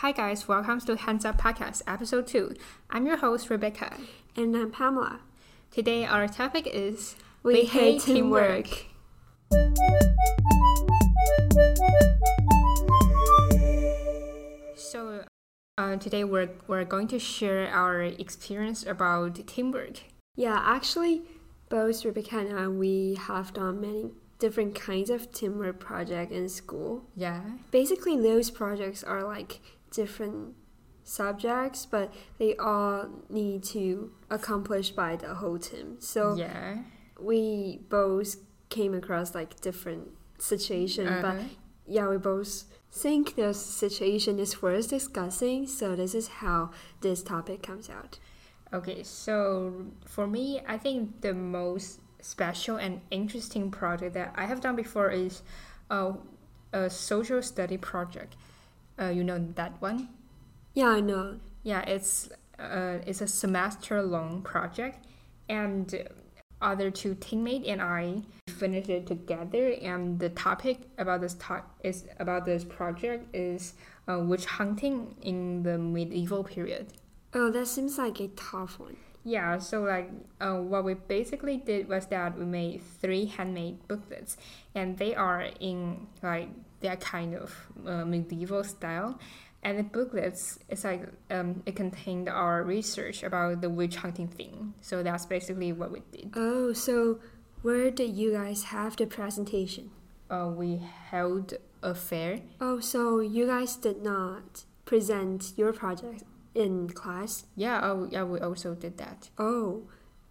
Hi guys, welcome to Hands Up Podcast, episode 2. I'm your host, Rebecca. And I'm Pamela. Today our topic is We, hate teamwork. So uh, today we're, we're going to share our experience about teamwork. Yeah, actually, both Rebecca and I, we have done many different kinds of teamwork project in school. Yeah. Basically, those projects are like different subjects, but they all need to accomplish by the whole team. So yeah. we both came across like different situation, Uh-huh. but yeah, we both think the situation is worth discussing. So this is how this topic comes out. Okay, so for me, I think the most special and interesting project that I have done before is uh, a social study project. Uh, you know that one? Yeah, I know. Yeah, it's uh, it's a semester long project, and other two teammate and I finished it together. And the topic about this to- is about this project is uh, witch hunting in the medieval period. Oh, that seems like a tough one. Yeah, so like uh, what we basically did was that we made three handmade booklets, and they are in like that kind of uh, medieval style. And the booklets, it's like um, it contained our research about the witch hunting thing. So that's basically what we did. Oh, so where did you guys have the presentation? Uh, we held a fair. Oh, so you guys did not present your project in class? Yeah, oh, yeah, we also did that. Oh,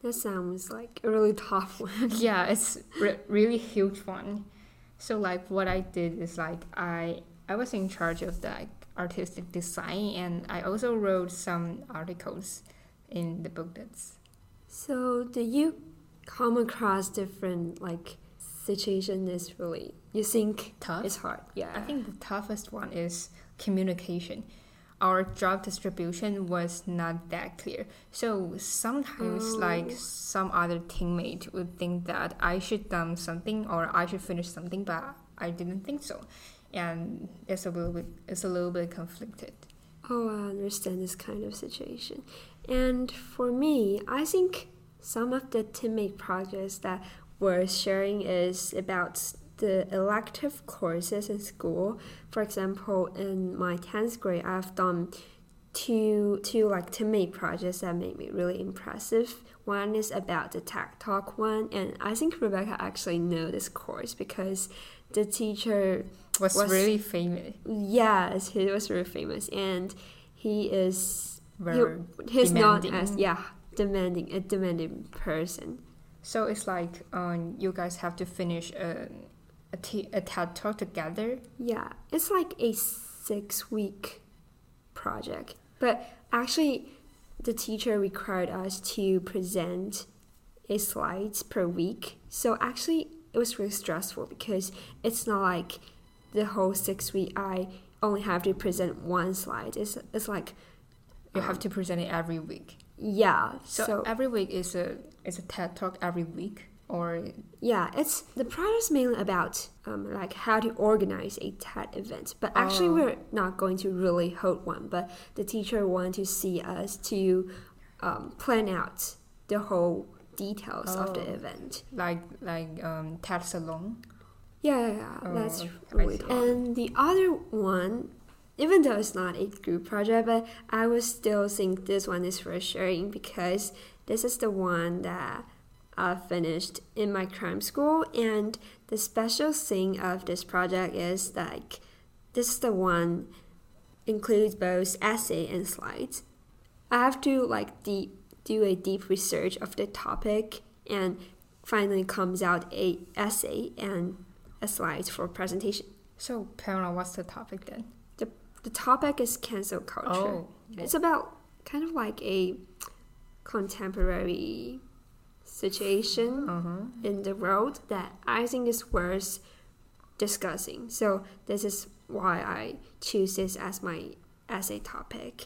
that sounds like a really tough one. yeah, it's re- really huge one. So like what I did is like I I was in charge of the like, artistic design and I also wrote some articles in the booklets. So, did you come across different like situation is really you think Tough? it's hard? Yeah. I think the toughest one is communication. Our job distribution was not that clear. So sometimes Oh. like some other teammate would think that I should done something or I should finish something but I didn't think so. And it's a little bit it's a little bit conflicted. Oh, I understand this kind of situation. And for me, I think some of the teammate projects that we're sharing is about the elective courses in school. For example, in my 10th grade, I've done two two like teammate projects that made me really impressive. One is about the TED talk one, and I think Rebecca actually know this course because the teacher Was, Was- really famous. Yes, he was really famous, and he is Very he, he's not demanding. as yeah demanding a demanding person. So it's like um, you guys have to finish a a, t- a TED talk together. Yeah, it's like a six week project, but actually, the teacher required us to present a slides per week. So actually, it was really stressful because it's not like the whole six week I only have to present one slide. It's it's like You um, have to present it every week. yeah. So, so every week is a is a TED talk every week or Yeah, it's the project's mainly about um, like how to organize a TED event. But actually, Oh. we're not going to really hold one. But the teacher wanted to see us to um, plan out the whole details of the Oh. event. like like um TED salon. Yeah, yeah, yeah Oh, that's really. And the other one, even though it's not a group project, but I would still think this one is worth sharing because this is the one that I finished in my crime school. And the special thing of this project is like this is the one includes both essay and slides. I have to like deep do a deep research of the topic and finally comes out a essay and a slides for presentation. So Pamela, what's the topic then? The topic is cancel culture. Oh, It's about kind of like a contemporary situation uh huh. in the world that I think is worth discussing. So this is why I choose this as my essay topic.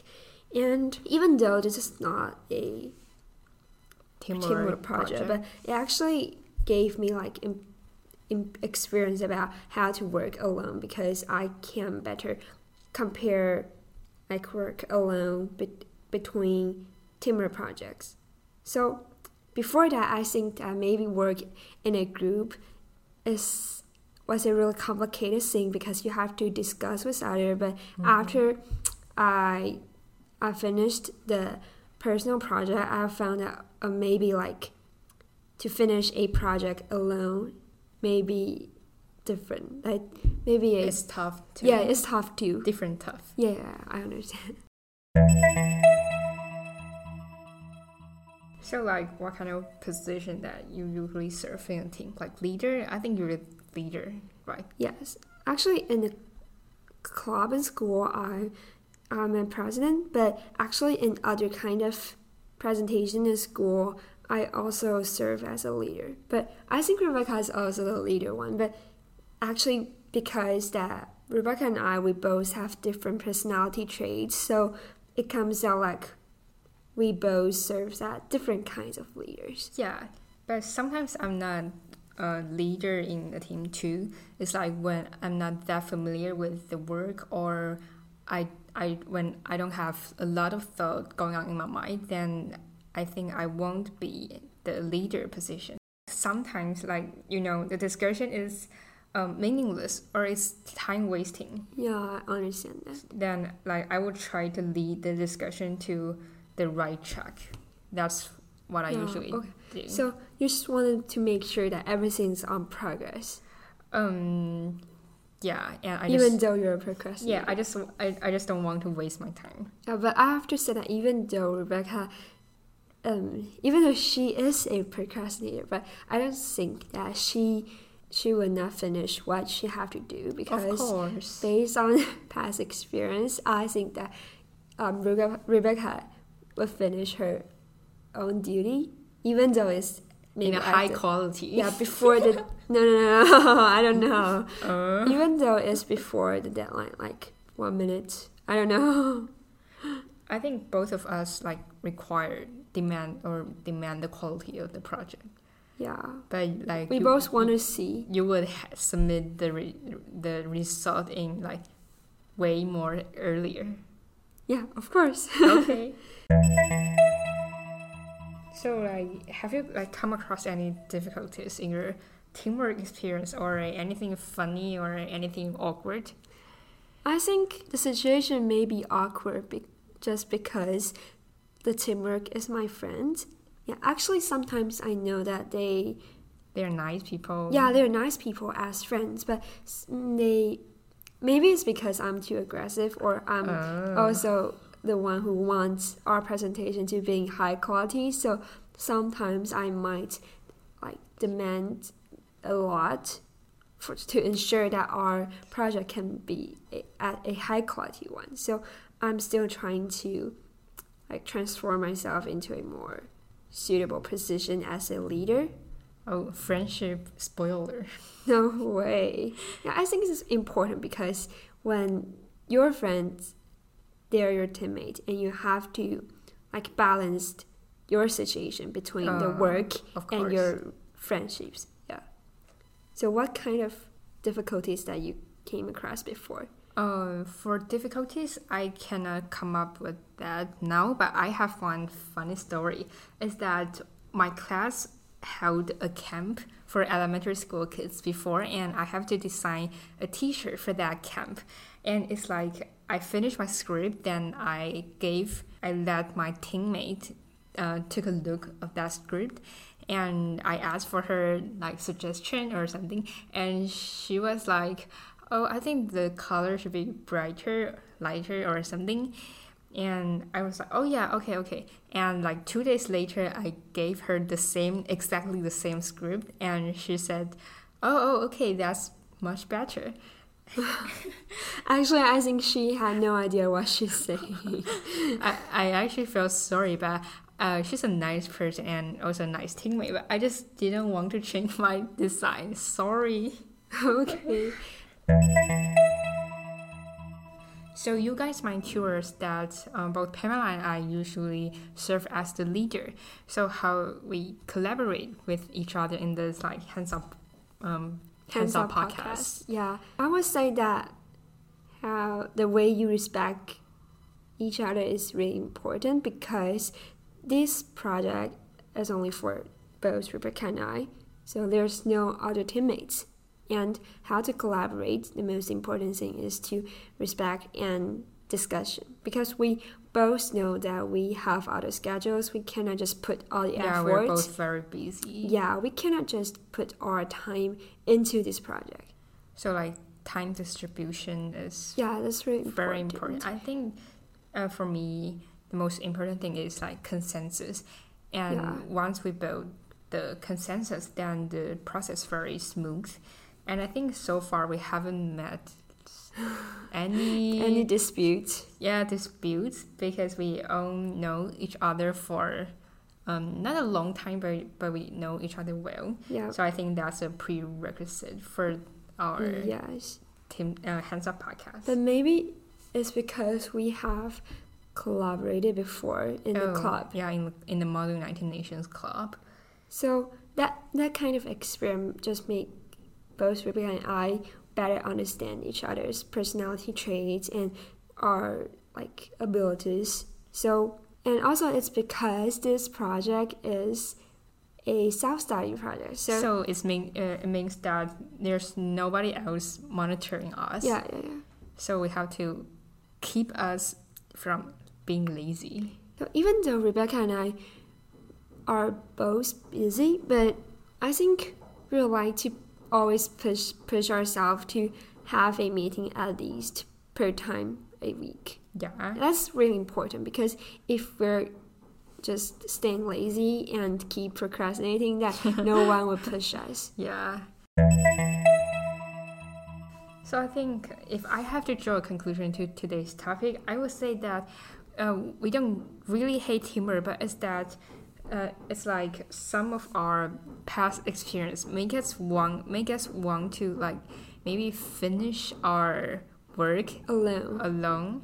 And even though this is not a Teamwork, teamwork project, but it actually gave me like experience about how to work alone because I can better compare like work alone be- between teamwork projects. So before that, I think that maybe work in a group is was a really complicated thing because you have to discuss with other. But Mm-hmm. after I I finished the personal project, I found that uh, maybe like to finish a project alone maybe different. Like maybe it's, It's tough to yeah, it's tough too. different tough. Yeah, I understand. So like what kind of position that you usually serve in a team? Like leader? I think you're a leader, right? Yes, actually, in the club and school, I I'm a president, but actually in other kind of presentation in school, I also serve as a leader. But I think Rebecca is also the leader one. But actually, because that Rebecca and I, we both have different personality traits, so it comes out like we both serve as different kinds of leaders. Yeah, but sometimes I'm not a leader in the team too. It's like when I'm not that familiar with the work or I I when I don't have a lot of thought going on in my mind, then I think I won't be the leader position. Sometimes like you know the discussion is um, meaningless or it's time wasting. Yeah, I understand that. Then like I would try to lead the discussion to the right track. That's what I Yeah, usually okay. do. So you just wanted to make sure that everything's on progress. Um, yeah, and I even just though you're a procrastinator. yeah, I just I, I just don't want to waste my time. Yeah, but I have to say that even though Rebecca, um, even though she is a procrastinator, but I don't think that she she will not finish what she have to do Of because course, based on past experience, I think that um, Rebecca, Will finish her own duty, even though it's maybe in a high quality. Yeah, before the no no no I don't know. Uh, Even though it's before the deadline, like one minute. I don't know. I think both of us like require demand or demand the quality of the project. Yeah, But like we you, both want to see. you would ha- submit the re- the result in like way more earlier. Yeah, of course. okay. So like, have you like come across any difficulties in your teamwork experience, or anything funny, or anything awkward? I think the situation may be awkward be- just because the teamwork is my friend. Yeah, actually, sometimes I know that they, They're nice people. yeah, they're nice people as friends, but they, maybe it's because I'm too aggressive or I'm Oh. also the one who wants our presentation to be high quality. So sometimes I might like demand a lot for to ensure that our project can be a, at a high quality one. So I'm still trying to like transform myself into a more suitable position as a leader. Oh, friendship spoiler. No way. Yeah, I think this is important because when your friends, they're your teammate, and you have to like balance your situation between the Uh, work and your friendships. Yeah. So, what kind of difficulties that you came across before? Uh, for difficulties, I cannot come up with that now, but I have one funny story. Is that my class held a camp for elementary school kids before, and I have to design a T-shirt for that camp. And it's like I finished my script, then I gave, I let my teammate uh, took a look of that script and I asked for her like suggestion or something and she was like oh I think the color should be brighter lighter or something and I was like oh yeah okay okay and like two days later I gave her the same exactly the same script and she said oh oh okay that's much better Actually, I think she had no idea what she's saying. I, I actually felt sorry, but uh, she's a nice person and also a nice teammate. But I just didn't want to change my design. Sorry. okay. So you guys might curious that um, both Pamela and I usually serve as the leader. So how we collaborate with each other in this like hands-on um, Hands hands-on up podcast. podcast. Yeah, I would say that how the way you respect each other is really important because this project is only for both Rebecca and I, so there's no other teammates. And how to collaborate, the most important thing is to respect and discussion because we both know that we have other schedules. We cannot just put all the yeah, effort. we're both very busy. Yeah, we cannot just put our time into this project. So like time distribution is Yeah, that's really important. very important. I think uh, for me, the most important thing is like consensus. And Yeah. once we build the consensus, then the process very smooth. And I think so far we haven't met any Any disputes? yeah disputes because we all know each other for um, not a long time, but but we know each other well. Yeah. So I think that's a prerequisite for our yes. team uh, hands up podcast. But maybe it's because we have collaborated before in the Oh, club. Yeah, in in the Model United Nations Club. So that that kind of experiment just make both Rebecca and I better understand each other's personality traits and our like abilities. So and also it's because this project is a self-study project. So, So, it's mean uh, it means that there's nobody else monitoring us. yeah, yeah, yeah. So we have to keep us from being lazy. So even though Rebecca and I are both busy, but I think we like to always push push ourselves to have a meeting at least per time a week. Yeah. That's really important because if we're just staying lazy and keep procrastinating, that no one will push us. Yeah. So I think if I have to draw a conclusion to today's topic, I would say that uh, we don't really hate humor, but it's that uh, it's like some of our past experience make us want make us want to like maybe finish our work Alone. alone.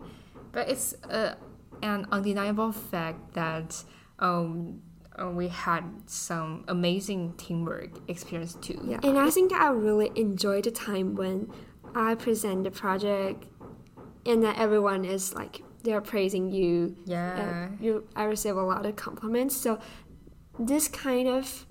But it's uh, an undeniable fact that um, uh, we had some amazing teamwork experience too. Yeah, and I think I really enjoyed the time when I present the project, and that everyone is like they're praising you. Yeah. Uh, you, I receive a lot of compliments. So this kind of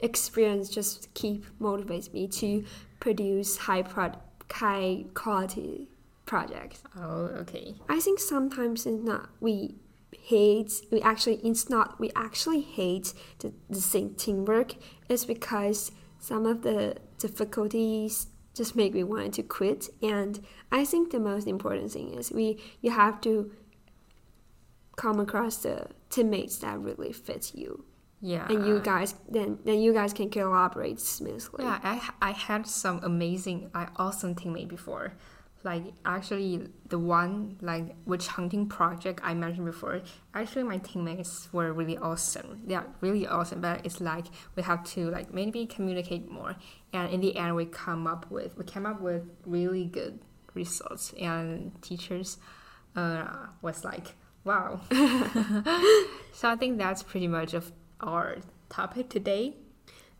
experience just keep motivates me to produce high pro- high quality projects. Oh, okay. I think sometimes it's not we hate we actually it's not we actually hate the, the same teamwork it's because some of the difficulties just make me want to quit and i think the most important thing is we you have to come across the teammates that really fit you Yeah. and you guys then then you guys can collaborate smoothly Yeah, I I had some amazing, like awesome teammate before. Like actually, the one like witch hunting project I mentioned before. Actually, my teammates were really awesome. They are really awesome. But it's like we have to like maybe communicate more. And in the end, we come up with we came up with really good results. And teachers, uh, was like, wow. so I think that's pretty much of our topic today.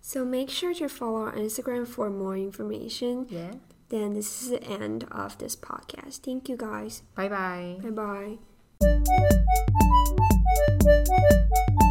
so make sure to follow our instagram for more information Yeah. then this is the end of this podcast. Thank you guys. Bye bye. Bye bye.